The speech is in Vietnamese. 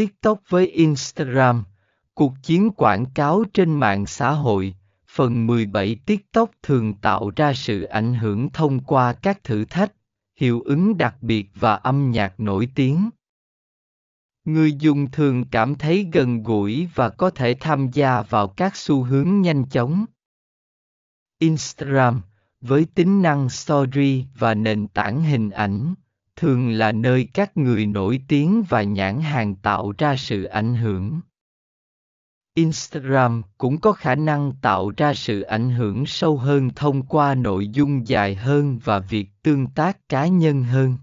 TikTok với Instagram, cuộc chiến quảng cáo trên mạng xã hội, phần 17 TikTok thường tạo ra sự ảnh hưởng thông qua các thử thách, hiệu ứng đặc biệt và âm nhạc nổi tiếng. Người dùng thường cảm thấy gần gũi và có thể tham gia vào các xu hướng nhanh chóng. Instagram, với tính năng Story và nền tảng hình ảnh, thường là nơi các người nổi tiếng và nhãn hàng tạo ra sự ảnh hưởng. Instagram cũng có khả năng tạo ra sự ảnh hưởng sâu hơn thông qua nội dung dài hơn và việc tương tác cá nhân hơn.